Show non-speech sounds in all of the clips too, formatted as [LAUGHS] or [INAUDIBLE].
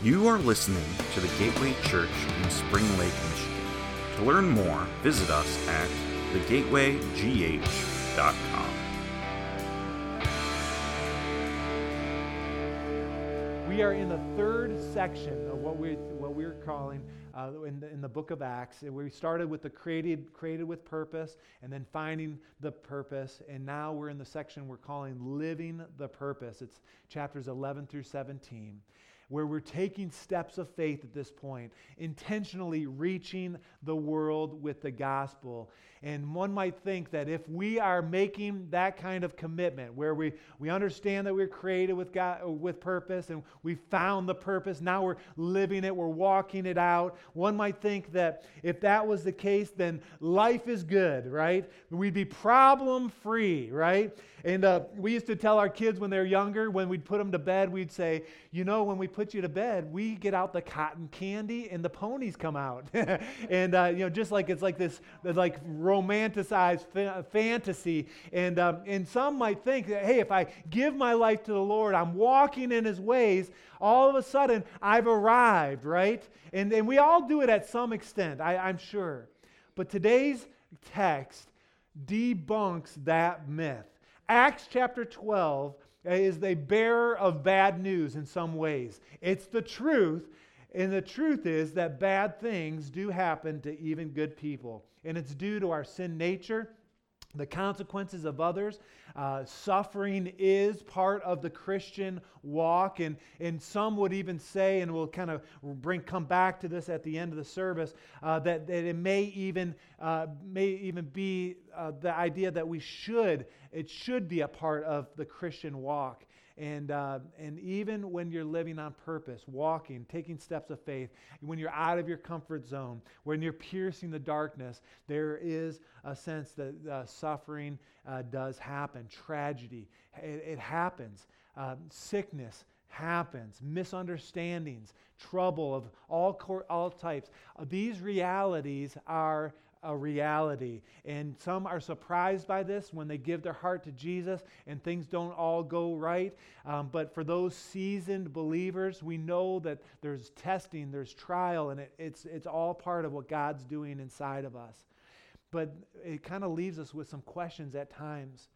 You are listening to the Gateway Church in Spring Lake, Michigan. To learn more, visit us at thegatewaygh.com. We are in the third section of what we what we're calling uh, in, the, in the book of Acts. We started with the created created with purpose, and then finding the purpose, and now we're in the section we're calling living the purpose. It's chapters 11 through 17 where we're taking steps of faith at this point, intentionally reaching the world with the gospel. And one might think that if we are making that kind of commitment, where we, we understand that we're created with, God, with purpose and we found the purpose, now we're living it, we're walking it out, one might think that if that was the case, then life is good, right? We'd be problem free, right? And uh, we used to tell our kids when they were younger, when we'd put them to bed, we'd say, you know, when we put you to bed, we get out the cotton candy and the ponies come out. [LAUGHS] and, uh, you know, just like it's like this, like romanticized fa- fantasy. And, um, and some might think that, hey, if I give my life to the Lord, I'm walking in his ways, all of a sudden I've arrived, right? And, and we all do it at some extent, I, I'm sure. But today's text debunks that myth. Acts chapter 12 is the bearer of bad news in some ways. It's the truth, and the truth is that bad things do happen to even good people. And it's due to our sin nature the consequences of others. Uh, suffering is part of the Christian walk, and, and some would even say, and we'll kind of bring come back to this at the end of the service, uh, that, that it may even uh, may even be uh, the idea that we should it should be a part of the Christian walk. And, uh, and even when you're living on purpose, walking, taking steps of faith, when you're out of your comfort zone, when you're piercing the darkness, there is a sense that uh, suffering uh, does happen, tragedy. It, it happens, um, sickness happens, misunderstandings, trouble of all, cor- all types. These realities are a reality. And some are surprised by this when they give their heart to Jesus and things don't all go right. Um, but for those seasoned believers, we know that there's testing, there's trial, and it, it's, it's all part of what God's doing inside of us. But it kind of leaves us with some questions at times.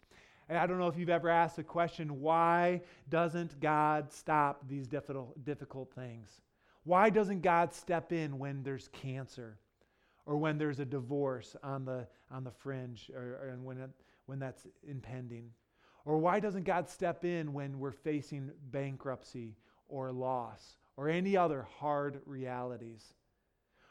And I don't know if you've ever asked the question why doesn't God stop these difficult, difficult things? Why doesn't God step in when there's cancer? Or when there's a divorce on the, on the fringe or, or when, it, when that's impending? Or why doesn't God step in when we're facing bankruptcy or loss or any other hard realities?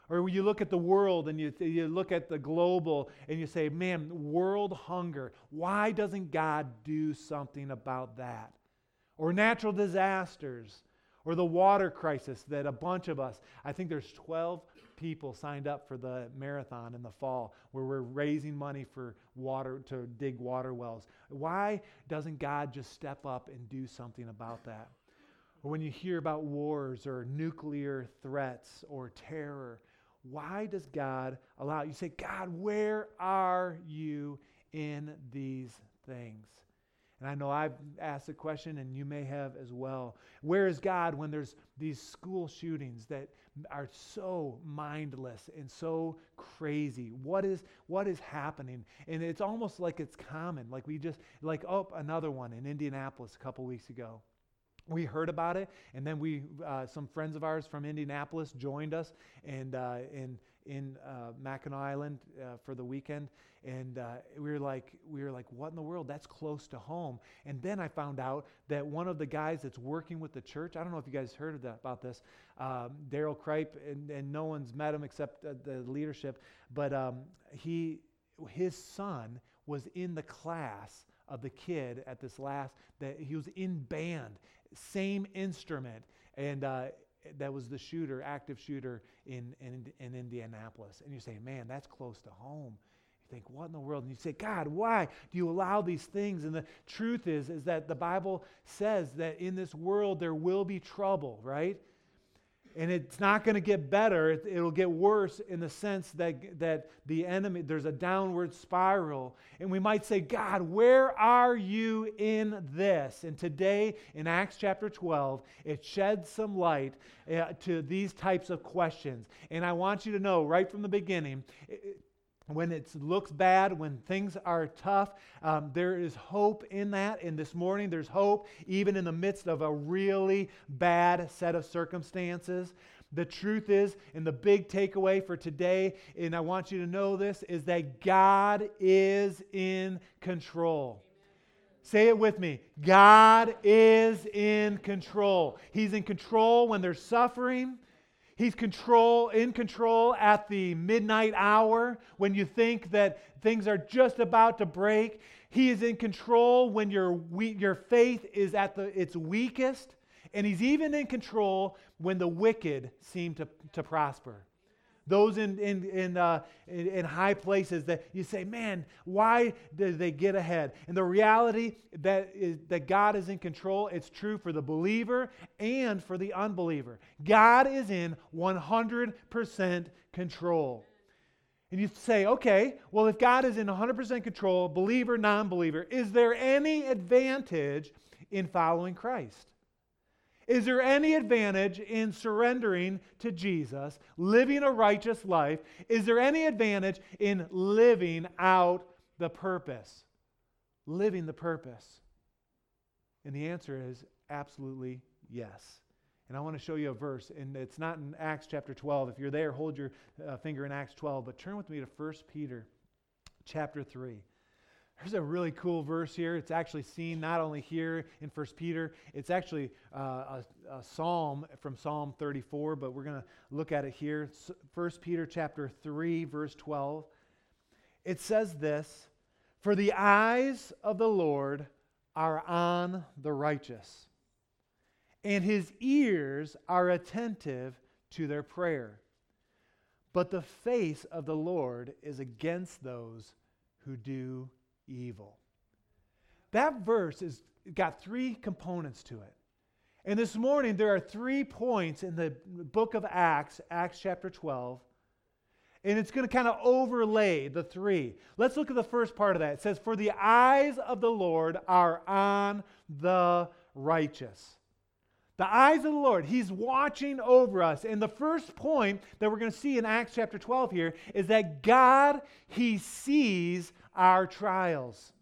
Or when you look at the world and you, you look at the global and you say, man, world hunger, why doesn't God do something about that? Or natural disasters, or the water crisis that a bunch of us, I think there's 12 people signed up for the marathon in the fall where we're raising money for water to dig water wells. Why doesn't God just step up and do something about that? Or when you hear about wars or nuclear threats or terror, why does God allow you say, God, where are you in these things? And I know I've asked the question, and you may have as well. Where is God when there's these school shootings that are so mindless and so crazy. What is what is happening? And it's almost like it's common. Like we just like oh another one in Indianapolis a couple weeks ago. We heard about it, and then we uh, some friends of ours from Indianapolis joined us, and uh, in in uh, Mackinac Island uh, for the weekend, and uh, we were like, we were like, what in the world? That's close to home. And then I found out that one of the guys that's working with the church, I don't know if you guys heard that, about this, um, Daryl Kripe, and, and no one's met him except uh, the leadership, but um, he, his son was in the class of the kid at this last, that he was in band, same instrument, and uh, that was the shooter, active shooter in, in, in Indianapolis. And you say, man, that's close to home You think, what in the world? And you say, God, why do you allow these things? And the truth is, is that the Bible says that in this world there will be trouble, right? And it's not going to get better. It, it'll get worse in the sense that, that the enemy, there's a downward spiral. And we might say, God, where are you in this? And today in Acts chapter 12, it sheds some light uh, to these types of questions. And I want you to know right from the beginning, it, when it looks bad, when things are tough, um, there is hope in that. And this morning, there's hope even in the midst of a really bad set of circumstances. The truth is, and the big takeaway for today, and I want you to know this, is that God is in control. Say it with me. God is in control. He's in control when there's suffering. He's control in control at the midnight hour when you think that things are just about to break. He is in control when your your faith is at the its weakest, and he's even in control when the wicked seem to, to prosper those in, in, in, uh, in, in, high places that you say, man, why did they get ahead? And the reality that, is, that God is in control, it's true for the believer and for the unbeliever. God is in 100% control. And you say, okay, well, if God is in 100% control, believer, non believer, is there any advantage in following Christ? Is there any advantage in surrendering to Jesus, living a righteous life? Is there any advantage in living out the purpose? Living the purpose. And the answer is absolutely yes. And I want to show you a verse, and it's not in Acts chapter 12. If you're there, hold your uh, finger in Acts 12, but turn with me to 1 Peter chapter 3. There's a really cool verse here. It's actually seen not only here in 1 Peter, it's actually uh, a, a, psalm from Psalm 34, but we're going to look at it here. 1 Peter chapter 3, verse 12. It says this For the eyes of the Lord are on the righteous, and his ears are attentive to their prayer. But the face of the Lord is against those who do evil. That verse has got three components to it. And this morning, there are three points in the book of Acts, Acts chapter 12, and it's going to kind of overlay the three. Let's look at the first part of that. It says, For the eyes of the Lord are on the righteous. The eyes of the Lord, He's watching over us. And the first point that we're going to see in Acts chapter 12 here is that God, He sees our trials.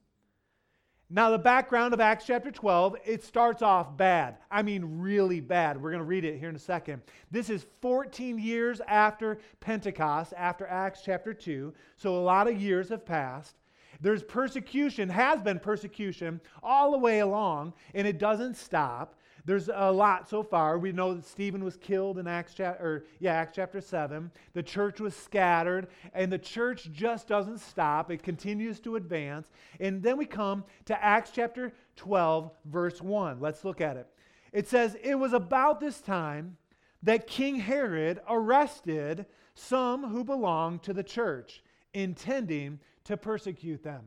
Now, the background of Acts chapter 12, it starts off bad. I mean, really bad. We're going to read it here in a second. This is 14 years after Pentecost, after Acts chapter 2. So, a lot of years have passed. There's persecution, has been persecution all the way along, and it doesn't stop. There's a lot so far. We know that Stephen was killed in Acts chapter, yeah, Acts chapter 7. The church was scattered, and the church just doesn't stop. It continues to advance. And then we come to Acts chapter 12, verse 1. Let's look at it. It says, It was about this time that King Herod arrested some who belonged to the church, intending to persecute them.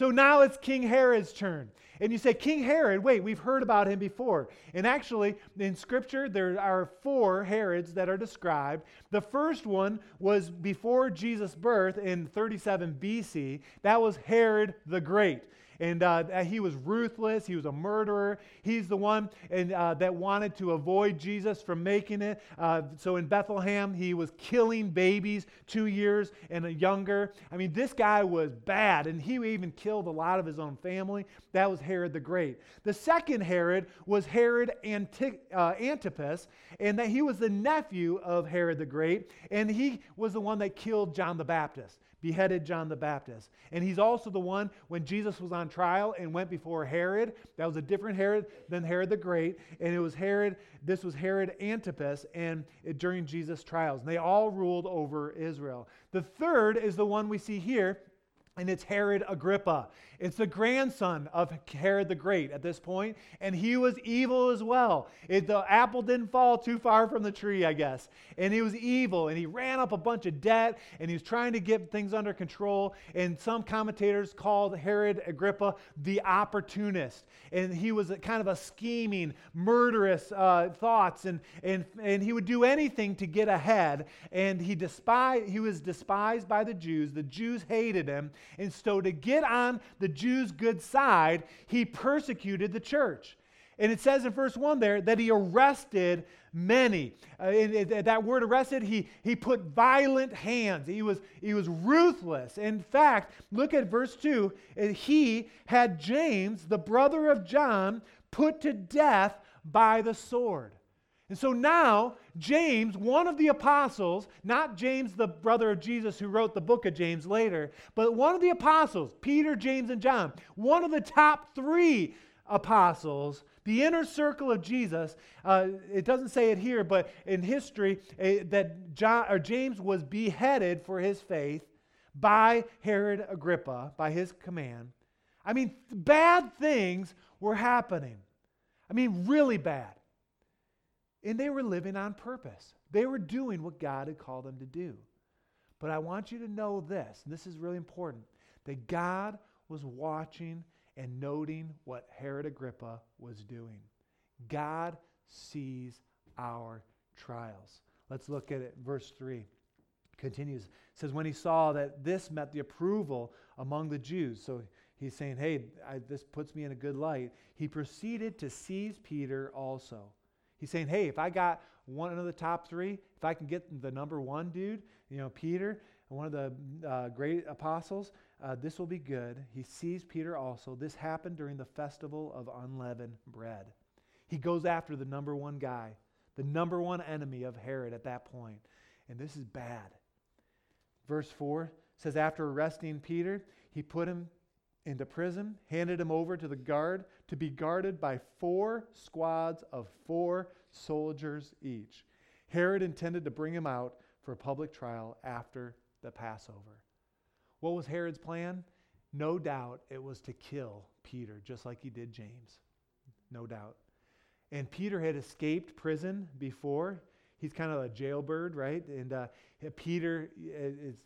So now it's King Herod's turn. And you say, King Herod, wait, we've heard about him before. And actually, in Scripture, there are four Herods that are described. The first one was before Jesus' birth in 37 BC. That was Herod the Great and uh, he was ruthless. He was a murderer. He's the one and, uh, that wanted to avoid Jesus from making it. Uh, so in Bethlehem, he was killing babies two years and younger. I mean, this guy was bad, and he even killed a lot of his own family. That was Herod the Great. The second Herod was Herod uh, Antipas, and that he was the nephew of Herod the Great, and he was the one that killed John the Baptist beheaded John the Baptist. And he's also the one when Jesus was on trial and went before Herod. That was a different Herod than Herod the Great. And it was Herod, this was Herod Antipas and it, during Jesus' trials. And they all ruled over Israel. The third is the one we see here and it's Herod Agrippa. It's the grandson of Herod the Great at this point, and he was evil as well. It, the apple didn't fall too far from the tree, I guess. And he was evil, and he ran up a bunch of debt, and he was trying to get things under control. And some commentators called Herod Agrippa the opportunist. And he was kind of a scheming, murderous uh, thoughts, and, and, and he would do anything to get ahead. And he, despised, he was despised by the Jews. The Jews hated him. And so to get on the Jews' good side, he persecuted the church. And it says in verse 1 there that he arrested many. Uh, and, and that word arrested, he, he put violent hands. He was, he was ruthless. In fact, look at verse 2. He had James, the brother of John, put to death by the sword. And so now, James, one of the apostles, not James, the brother of Jesus who wrote the book of James later, but one of the apostles, Peter, James, and John, one of the top three apostles, the inner circle of Jesus, uh, it doesn't say it here, but in history, uh, that John, or James was beheaded for his faith by Herod Agrippa, by his command. I mean, bad things were happening. I mean, really bad. And they were living on purpose. They were doing what God had called them to do. But I want you to know this, and this is really important, that God was watching and noting what Herod Agrippa was doing. God sees our trials. Let's look at it. Verse 3 continues. Says, When he saw that this met the approval among the Jews, so he's saying, Hey, I, this puts me in a good light, he proceeded to seize Peter also. He's saying, hey, if I got one of the top three, if I can get the number one dude, you know, Peter, one of the uh, great apostles, uh, this will be good. He seize Peter also. This happened during the festival of unleavened bread. He goes after the number one guy, the number one enemy of Herod at that point. And this is bad. Verse 4 says, After arresting Peter, he put him into prison, handed him over to the guard to be guarded by four squads of four soldiers each. Herod intended to bring him out for a public trial after the Passover. What was Herod's plan? No doubt it was to kill Peter, just like he did James. No doubt. And Peter had escaped prison before. He's kind of a jailbird, right? And uh, Peter is,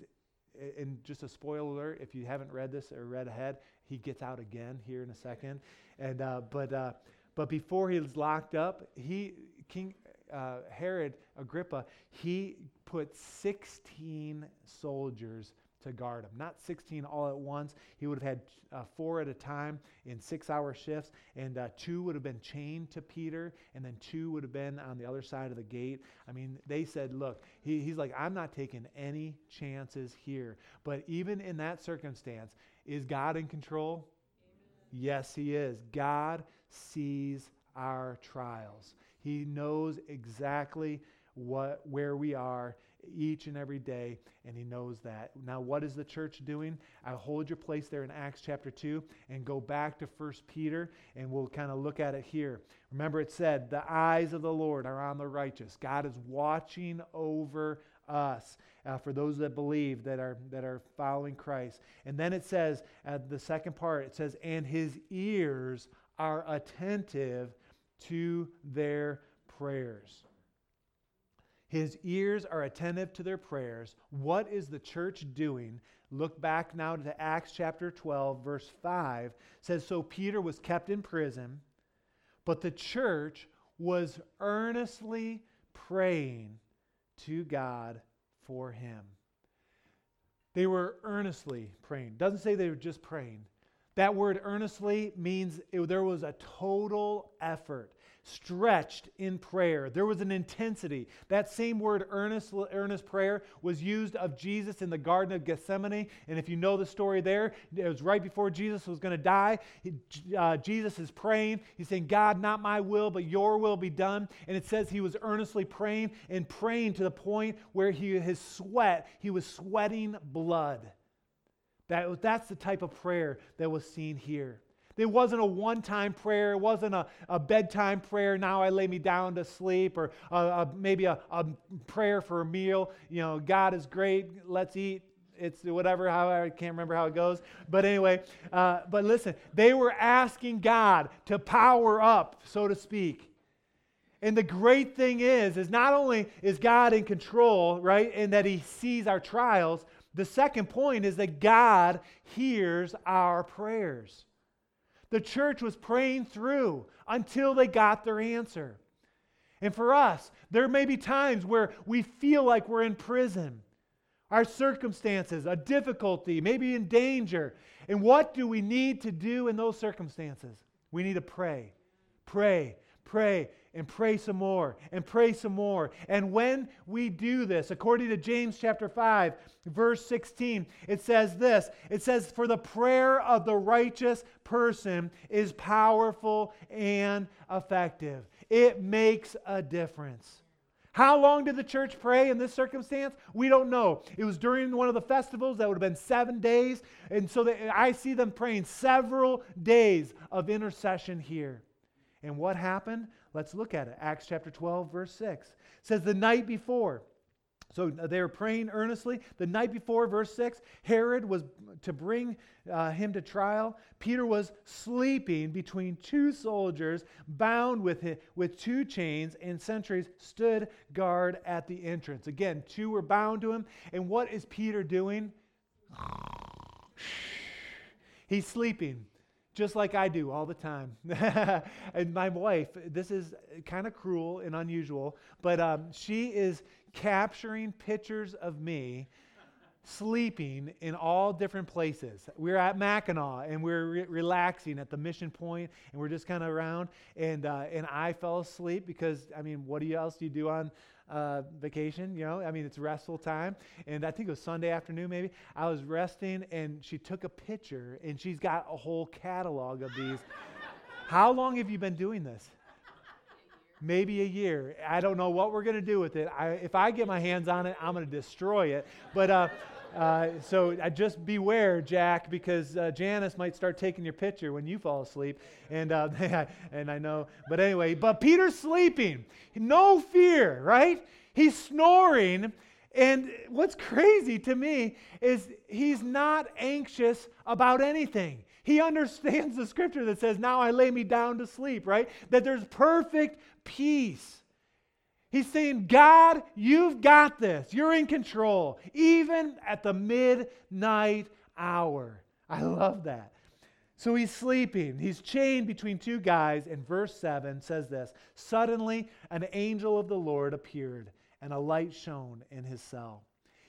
and just a spoiler alert, if you haven't read this or read ahead, he gets out again here in a second. And uh, but uh, but before he was locked up, he King uh, Herod Agrippa he put 16 soldiers to guard him. Not 16 all at once. He would have had uh, four at a time in six hour shifts, and uh, two would have been chained to Peter, and then two would have been on the other side of the gate. I mean, they said, Look, he, he's like, I'm not taking any chances here. But even in that circumstance, is God in control? Yes, He is. God sees our trials. He knows exactly what, where we are each and every day, and He knows that. Now, what is the church doing? I hold your place there in Acts chapter 2 and go back to 1 Peter, and we'll kind of look at it here. Remember, it said, The eyes of the Lord are on the righteous. God is watching over us uh, for those that believe that are that are following Christ. And then it says at the second part it says and his ears are attentive to their prayers. His ears are attentive to their prayers. What is the church doing? Look back now to Acts chapter 12 verse 5 says so Peter was kept in prison but the church was earnestly praying to God for him. They were earnestly praying. Doesn't say they were just praying. That word earnestly means it, there was a total effort stretched in prayer. There was an intensity. That same word, earnest, earnest prayer, was used of Jesus in the Garden of Gethsemane. And if you know the story there, it was right before Jesus was going to die. He, uh, Jesus is praying. He's saying, God, not my will, but your will be done. And it says he was earnestly praying and praying to the point where he, his sweat, he was sweating blood. That, that's the type of prayer that was seen here. It wasn't a one time prayer. It wasn't a, a bedtime prayer. Now I lay me down to sleep, or a, a, maybe a, a prayer for a meal. You know, God is great. Let's eat. it's whatever, how I can't remember how it goes. But anyway, uh, but listen, they were asking God to power up, so to speak. And the great thing is, is not only is God in control, right, and that he sees our trials, the second point is that God hears our prayers. The church was praying through until they got their answer. And for us, there may be times where we feel like we're in prison, our circumstances, a difficulty, maybe in danger. And what do we need to do in those circumstances? We need to pray, pray, pray, and pray some more and pray some more. And when we do this, according to James chapter 5, verse 16, it says this it says, For the prayer of the righteous person is powerful and effective, it makes a difference. How long did the church pray in this circumstance? We don't know. It was during one of the festivals that would have been seven days. And so I see them praying several days of intercession here. And what happened? Let's look at it. Acts chapter 12, verse 6 it says, The night before, so they were praying earnestly. The night before, verse 6, Herod was to bring uh, him to trial. Peter was sleeping between two soldiers, bound with, with two chains, and sentries stood guard at the entrance. Again, two were bound to him. And what is Peter doing? He's sleeping just like I do all the time. [LAUGHS] and my wife, this is kind of cruel and unusual, but um, she is capturing pictures of me sleeping in all different places. We're at Mackinac and we're re- relaxing at the mission point and we're just kind of around. And, uh, and I fell asleep because, I mean, what else do you do on uh, vacation, you know. I mean, it's restful time. And I think it was Sunday afternoon, maybe. I was resting, and she took a picture, and she's got a whole catalog of these. [LAUGHS] How long have you been doing this? Maybe a year. I don't know what we're going to do with it. I, if I get my hands on it, I'm going to destroy it. But uh, uh, so uh, just beware, Jack, because uh, Janice might start taking your picture when you fall asleep. And, uh, [LAUGHS] and I know, but anyway, but Peter's sleeping. No fear, right? He's snoring. And what's crazy to me is he's not anxious about anything. He understands the scripture that says, Now I lay me down to sleep, right? That there's perfect peace. He's saying, God, you've got this. You're in control, even at the midnight hour. I love that. So he's sleeping. He's chained between two guys. And verse 7 says this Suddenly, an angel of the Lord appeared, and a light shone in his cell.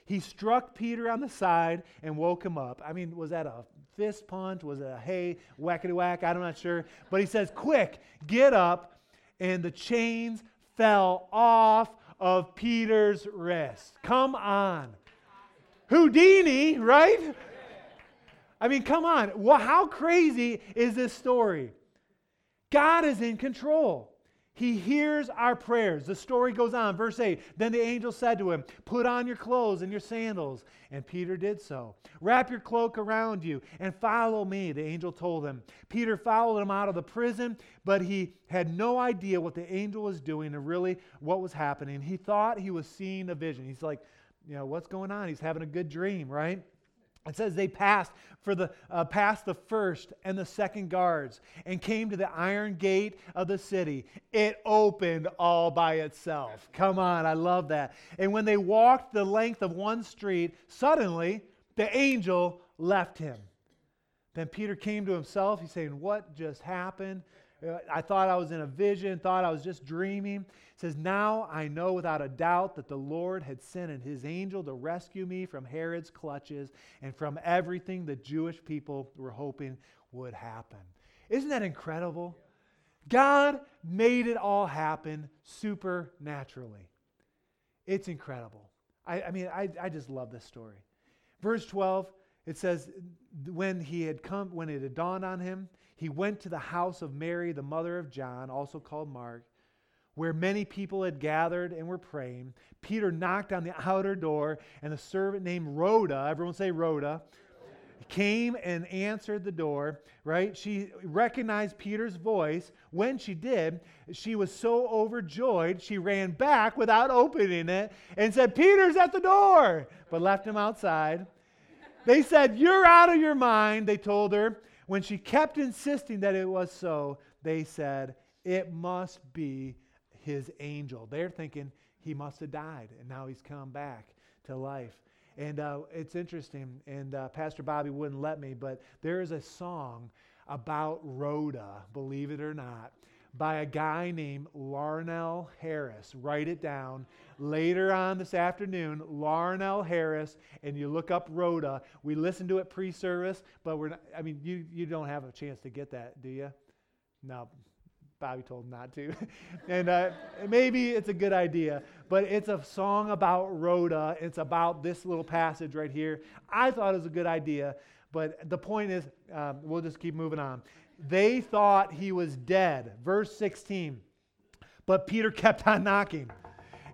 He struck Peter on the side and woke him up. I mean, was that a fist punch? Was it a hey, whackety whack? I'm not sure. But he says, Quick, get up. And the chains fell off of Peter's wrist. Come on. Houdini, right? I mean, come on. Well, how crazy is this story? God is in control. He hears our prayers. The story goes on. Verse 8 Then the angel said to him, Put on your clothes and your sandals. And Peter did so. Wrap your cloak around you and follow me, the angel told him. Peter followed him out of the prison, but he had no idea what the angel was doing and really what was happening. He thought he was seeing a vision. He's like, You know, what's going on? He's having a good dream, right? It says they passed for the uh, passed the first and the second guards and came to the iron gate of the city. It opened all by itself. Come on, I love that. And when they walked the length of one street, suddenly the angel left him. Then Peter came to himself. He's saying, "What just happened?" I thought I was in a vision, thought I was just dreaming. It says, Now I know without a doubt that the Lord had sent his angel to rescue me from Herod's clutches and from everything the Jewish people were hoping would happen. Isn't that incredible? God made it all happen supernaturally. It's incredible. I, I mean, I, I just love this story. Verse 12, it says, When he had come, when it had dawned on him, he went to the house of Mary, the mother of John, also called Mark, where many people had gathered and were praying. Peter knocked on the outer door, and a servant named Rhoda, everyone say Rhoda, came and answered the door, right? She recognized Peter's voice. When she did, she was so overjoyed, she ran back without opening it and said, Peter's at the door, but left him outside. They said, You're out of your mind, they told her. When she kept insisting that it was so, they said, It must be his angel. They're thinking he must have died, and now he's come back to life. And uh, it's interesting, and uh, Pastor Bobby wouldn't let me, but there is a song about Rhoda, believe it or not, by a guy named Larnelle Harris. Write it down. Later on this afternoon, Larnelle Harris, and you look up Rhoda. We listened to it pre service, but we're not, I mean, you, you don't have a chance to get that, do you? No, Bobby told him not to. [LAUGHS] and uh, maybe it's a good idea, but it's a song about Rhoda. It's about this little passage right here. I thought it was a good idea, but the point is, um, we'll just keep moving on. They thought he was dead. Verse 16. But Peter kept on knocking.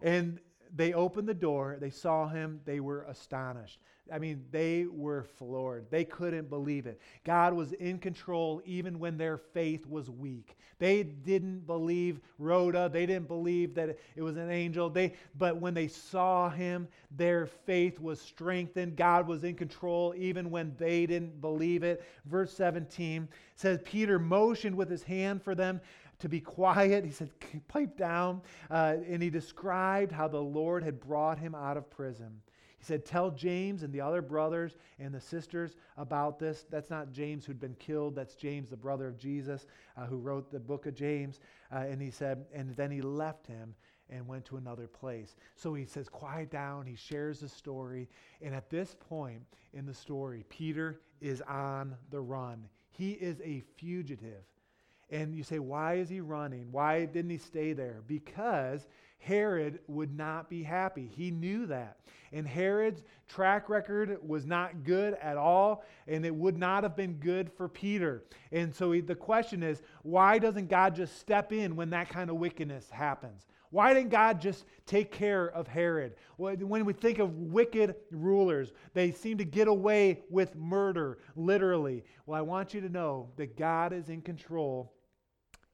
And they opened the door. They saw him. They were astonished. I mean, they were floored. They couldn't believe it. God was in control even when their faith was weak. They didn't believe Rhoda. They didn't believe that it was an angel. They, but when they saw him, their faith was strengthened. God was in control even when they didn't believe it. Verse 17 says, Peter motioned with his hand for them to be quiet. He said, Pipe down. Uh, and he described how the Lord had brought him out of prison. He said, Tell James and the other brothers and the sisters about this. That's not James who'd been killed. That's James, the brother of Jesus, uh, who wrote the book of James. Uh, and he said, and then he left him and went to another place. So he says, Quiet down. He shares the story. And at this point in the story, Peter is on the run. He is a fugitive. And you say, Why is he running? Why didn't he stay there? Because Herod would not be happy. He knew that. And Herod's track record was not good at all, and it would not have been good for Peter. And so he, the question is why doesn't God just step in when that kind of wickedness happens? Why didn't God just take care of Herod? When we think of wicked rulers, they seem to get away with murder, literally. Well, I want you to know that God is in control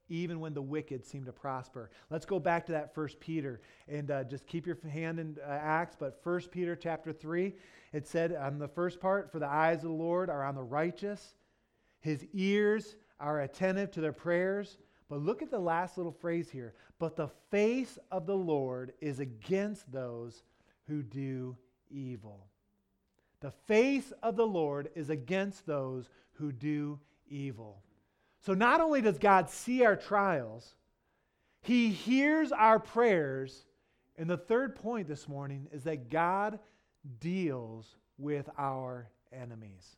even when the wicked seem to prosper. Let's go back to that First Peter and uh, just keep your hand in uh, Acts. But First Peter chapter 3, it said on the first part, For the eyes of the Lord are on the righteous, his ears are attentive to their prayers. But look at the last little phrase here. But the face of the Lord is against those who do evil. The face of the Lord is against those who do evil. So not only does God see our trials, He hears our prayers. And the third point this morning is that God deals with our enemies.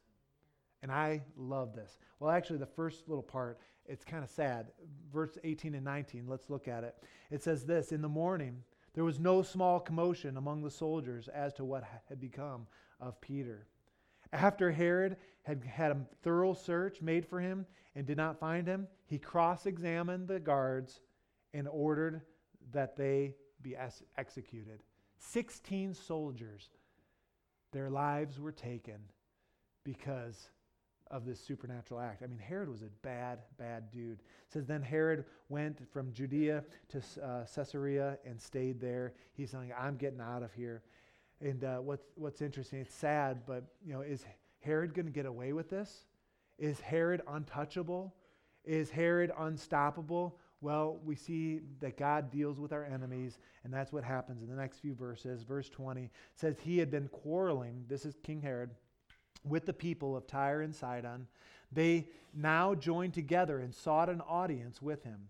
And I love this. Well, actually, the first little part, it's kind of sad. Verse 18 and 19, let's look at it. It says this In the morning, there was no small commotion among the soldiers as to what had become of Peter. After Herod had had a thorough search made for him and did not find him, he cross examined the guards and ordered that they be executed. 16 soldiers, their lives were taken because of this supernatural act. I mean, Herod was a bad, bad dude. It says then Herod went from Judea to uh, Caesarea and stayed there. He's saying, "I'm getting out of here." And uh, what's what's interesting, it's sad, but you know, is Herod going to get away with this? Is Herod untouchable? Is Herod unstoppable? Well, we see that God deals with our enemies, and that's what happens in the next few verses. Verse 20 says, He had been quarreling, this is King Herod, with the people of Tyre and Sidon. They now joined together and sought an audience with him.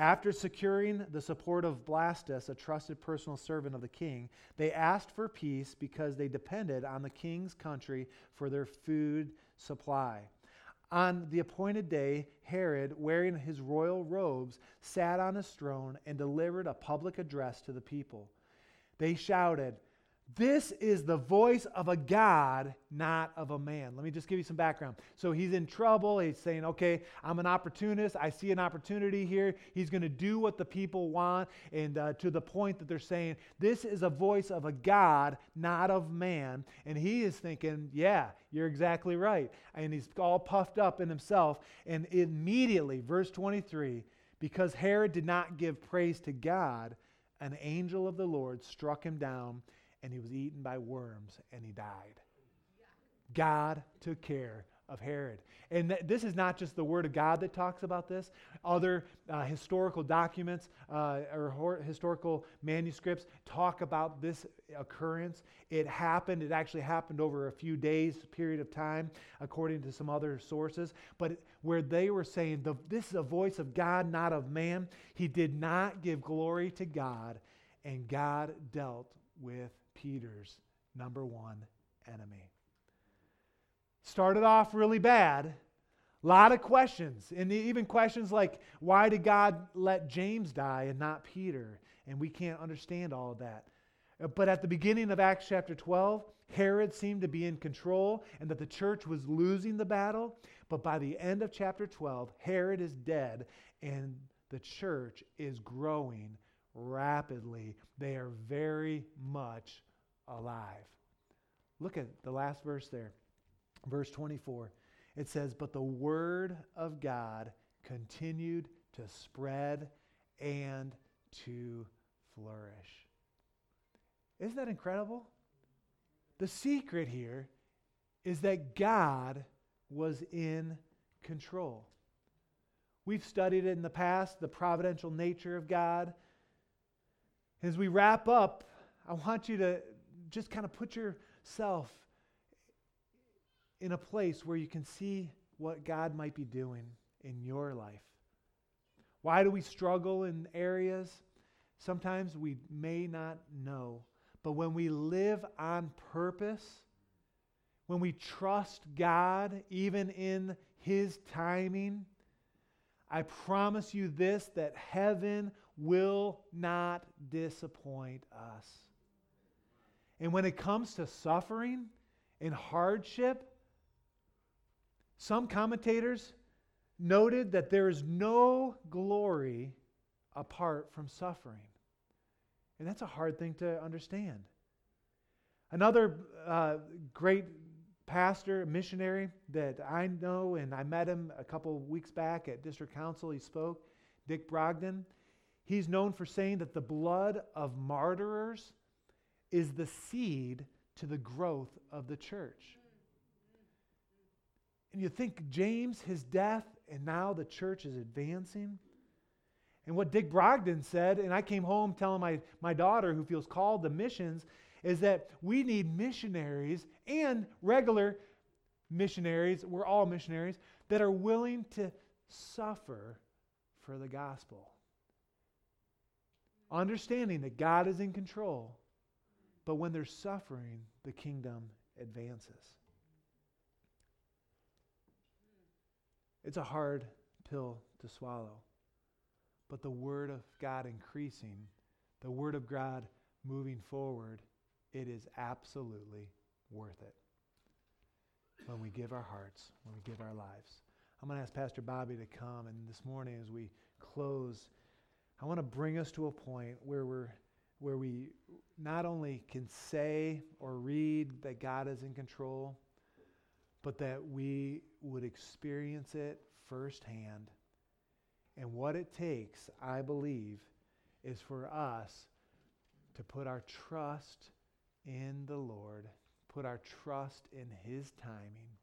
After securing the support of Blastus, a trusted personal servant of the king, they asked for peace because they depended on the king's country for their food supply. On the appointed day, Herod, wearing his royal robes, sat on his throne and delivered a public address to the people. They shouted, this is the voice of a God, not of a man. Let me just give you some background. So he's in trouble. He's saying, okay, I'm an opportunist. I see an opportunity here. He's going to do what the people want. And uh, to the point that they're saying, this is a voice of a God, not of man. And he is thinking, yeah, you're exactly right. And he's all puffed up in himself. And immediately, verse 23, because Herod did not give praise to God, an angel of the Lord struck him down and he was eaten by worms and he died. God took care of Herod. And th- this is not just the Word of God that talks about this. Other uh, historical documents uh, or hor- historical manuscripts talk about this occurrence. It happened, it actually happened over a few days, period of time, according to some other sources. But where they were saying, the, This is a voice of God, not of man, he did not give glory to God, and God dealt with Peter's number one enemy. Started off really bad. A lot of questions. And even questions like, why did God let James die and not Peter? And we can't understand all of that. Uh, but at the beginning of Acts chapter 12, Herod seemed to be in control and that the church was losing the battle. But by the end of chapter 12, Herod is dead and the church is growing rapidly. They are very much alive. Look at the last verse there. Verse 24, it says, But the word of God continued to spread and to flourish. Isn't that incredible? The secret here is that God was in control. We've studied it in the past, the providential nature of God. As we wrap up, I want you to just kind of put yourself in a place where you can see what God might be doing in your life. Why do we struggle in areas? Sometimes we may not know. But when we live on purpose, when we trust God, even in His timing, I promise you this that heaven will not disappoint us. And when it comes to suffering and hardship, some commentators noted that there is no glory apart from suffering. And that's a hard thing to understand. Another uh, great pastor, missionary that I know, and I met him a couple weeks back at district council, he spoke, Dick Brogden. He's known for saying that the blood of martyrers is the seed to the growth of the church. And you think James, his death, and now the church is advancing. And what Dick Brogden said, and I came home telling my, my daughter who feels called to missions, is that we need missionaries and regular missionaries, we're all missionaries, that are willing to suffer for the gospel. Understanding that God is in control, but when there's suffering, the kingdom advances. It's a hard pill to swallow. But the Word of God increasing, the Word of God moving forward, it is absolutely worth it when we give our hearts, when we give our lives. I'm going to ask Pastor Bobby to come, and this morning as we close, I want to bring us to a point where we're where we not only can say or read that God is in control, but that we would experience it firsthand. And what it takes, I believe, is for us to put our trust in the Lord, put our trust in His timing.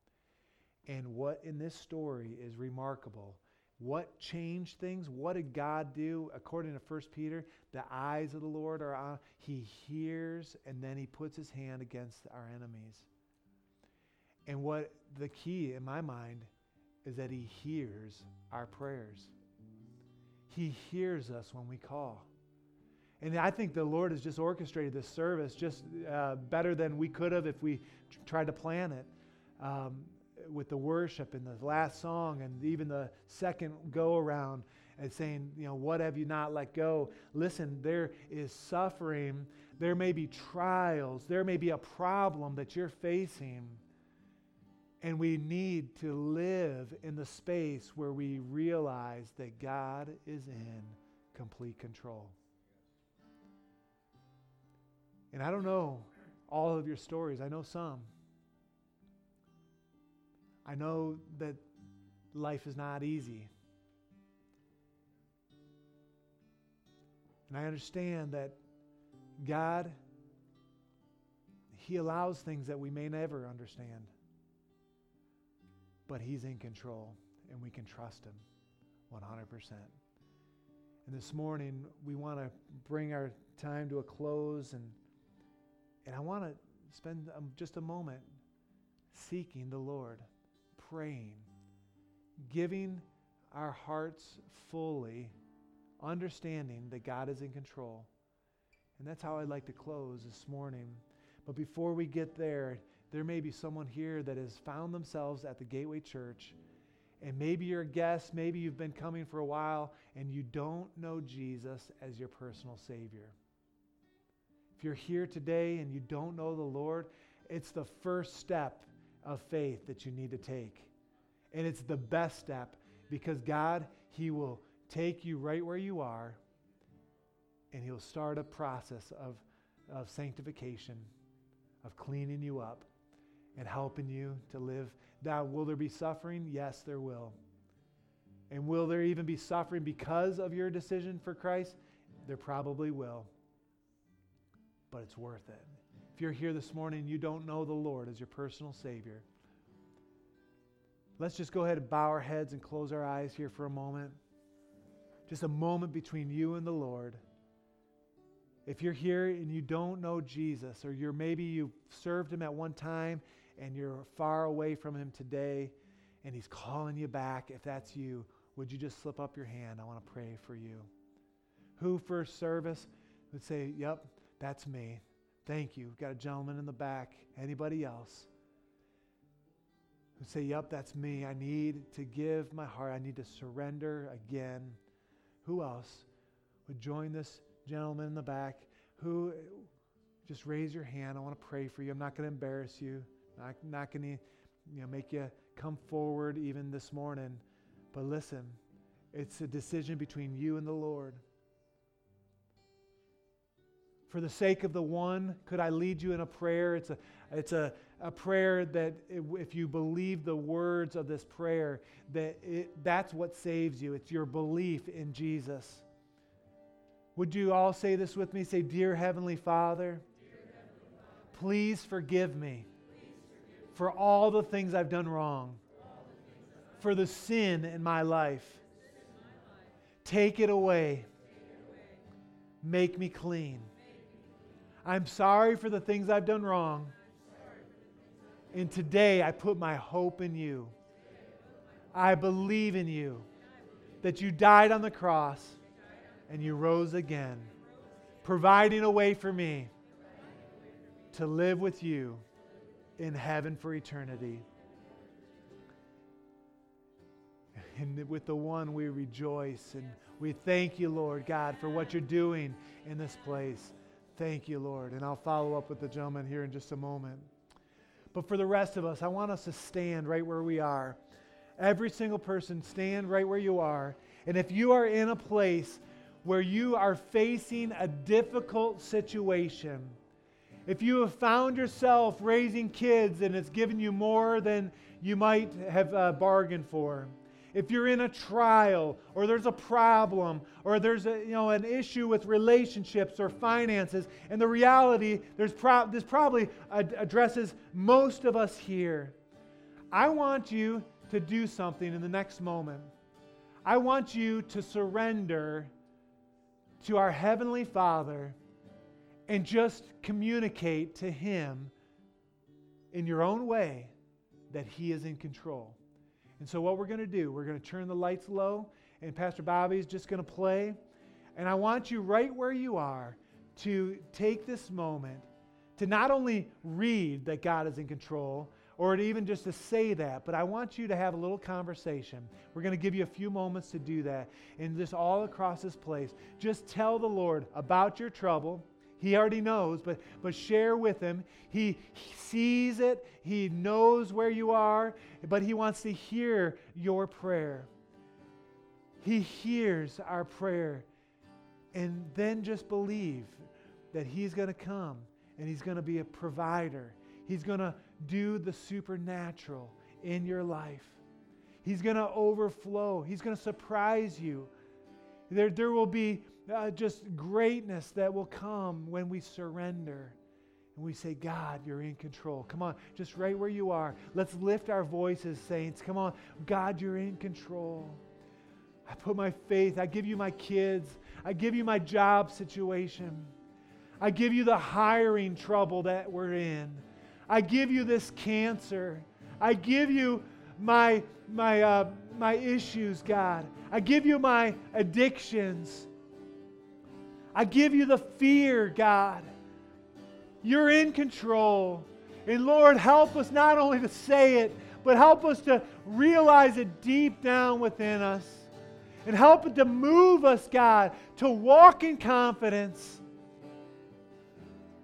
And what in this story is remarkable, what changed things? What did God do? According to 1 Peter, the eyes of the Lord are on, He hears, and then He puts His hand against our enemies. And what the key in my mind is that He hears our prayers. He hears us when we call. And I think the Lord has just orchestrated this service just uh, better than we could have if we tried to plan it. Um, with the worship and the last song and even the second go around and saying, you know, what have you not let go? Listen, there is suffering. There may be trials. There may be a problem that you're facing. And we need to live in the space where we realize that God is in complete control. And I don't know all of your stories, I know some. I know that life is not easy. And I understand that God, He allows things that we may never understand. but He's in control and we can trust Him 100%. And this morning, we want to bring our time to a close, and, and I want to spend um, just a moment seeking the Lord, praying, giving our hearts fully, understanding that God is in control. And that's how I'd like to close this morning. But before we get there, there may be someone here that has found themselves at the Gateway Church. And maybe you're a guest, maybe you've been coming for a while, and you don't know Jesus as your personal Savior. If you're here today and you don't know the Lord, it's the first step of faith that you need to take. And it's the best step because God, He will take you right where you are and He'll start a process of, of sanctification, of cleaning you up and helping you to live. Now, will there be suffering? Yes, there will. And will there even be suffering because of your decision for Christ? There probably will. But it's worth it. If you're here this morning and you don't know the Lord as your personal Savior, let's just go ahead and bow our heads and close our eyes here for a moment. Just a moment between you and the Lord. If you're here and you don't know Jesus, or you're maybe you've served him at one time and you're far away from him today and he's calling you back, if that's you, would you just slip up your hand? I want to pray for you. Who first service would say, Yep, that's me. Thank you. We've got a gentleman in the back. Anybody else? Who say, Yep, that's me. I need to give my heart. I need to surrender again. Who else would join this gentleman in the back? Who just raise your hand. I want to pray for you. I'm not going to embarrass you. Not, not going to you know, make you come forward even this morning. But listen, it's a decision between you and the Lord. For the sake of the one, could I lead you in a prayer? It's a, it's a, a prayer that if you believe the words of this prayer, that it, that's what saves you. It's your belief in Jesus. Would you all say this with me? Say, Dear Heavenly Father, Dear Heavenly Father please forgive me for all the things I've done wrong, for the sin in my life. Take it away. Make me clean. I'm sorry for the things I've done wrong. And today I put my hope in you. I believe in you that you died on the cross and you rose again, providing a way for me to live with you in heaven for eternity. And with the one we rejoice and we thank you, Lord God, for what you're doing in this place. Thank you, Lord. And I'll follow up with the gentleman here in just a moment. But for the rest of us, I want us to stand right where we are. Every single person, stand right where you are. And if you are in a place where you are facing a difficult situation, if you have found yourself raising kids and it's given you more than you might have uh, bargained for, if you're in a trial or there's a problem or there's a, you know, an issue with relationships or finances, and the reality, there's pro- this probably ad- addresses most of us here. I want you to do something in the next moment. I want you to surrender to our Heavenly Father and just communicate to Him in your own way that He is in control. And so, what we're going to do, we're going to turn the lights low, and Pastor Bobby is just going to play. And I want you right where you are to take this moment to not only read that God is in control, or even just to say that, but I want you to have a little conversation. We're going to give you a few moments to do that. And just all across this place, just tell the Lord about your trouble he already knows, but, but share with him. He, sees it, he knows where you are, but he wants to hear your prayer. He hears our prayer. And then just believe that he's going to come and he's going to be a provider. He's going to do the supernatural in your life. He's going to overflow. He's going to surprise you. There, there will be uh, just greatness that will come when we surrender. And we say, God, you're in control. Come on, just right where you are. Let's lift our voices, saints. Come on, God, you're in control. I put my faith, I give you my kids, I give you my job situation, I give you the hiring trouble that we're in, I give you this cancer, I give you my, my, uh, my issues, God. I give you my addictions. I give you the fear, God. You're in control. And Lord, help us not only to say it, but help us to realize it deep down within us. And help it to move us, God, to walk in confidence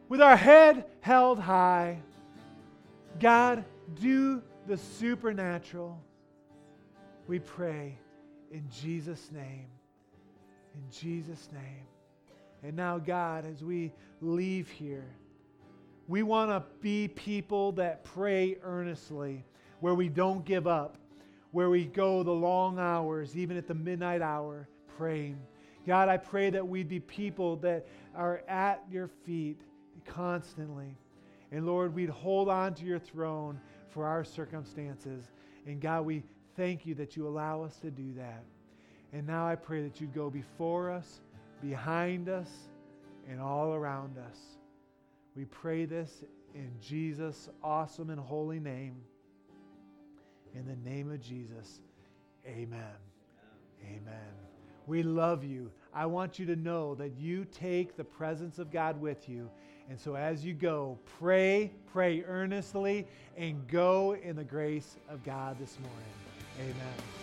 with our head held high. God, do the supernatural. We pray in Jesus' name. In Jesus' name. And now, God, as we leave here, we want to be people that pray earnestly, where we don't give up, where we go the long hours, even at the midnight hour, praying. God, I pray that we'd be people that are at your feet constantly. And Lord, we'd hold on to your throne for our circumstances. And God, we thank you that you allow us to do that. And now I pray that you go before us, behind us, and all around us. We pray this in Jesus' awesome and holy name. In the name of Jesus, amen. Amen. We love you. I want you to know that you take the presence of God with you. And so as you go, pray, pray earnestly, and go in the grace of God this morning. Amen.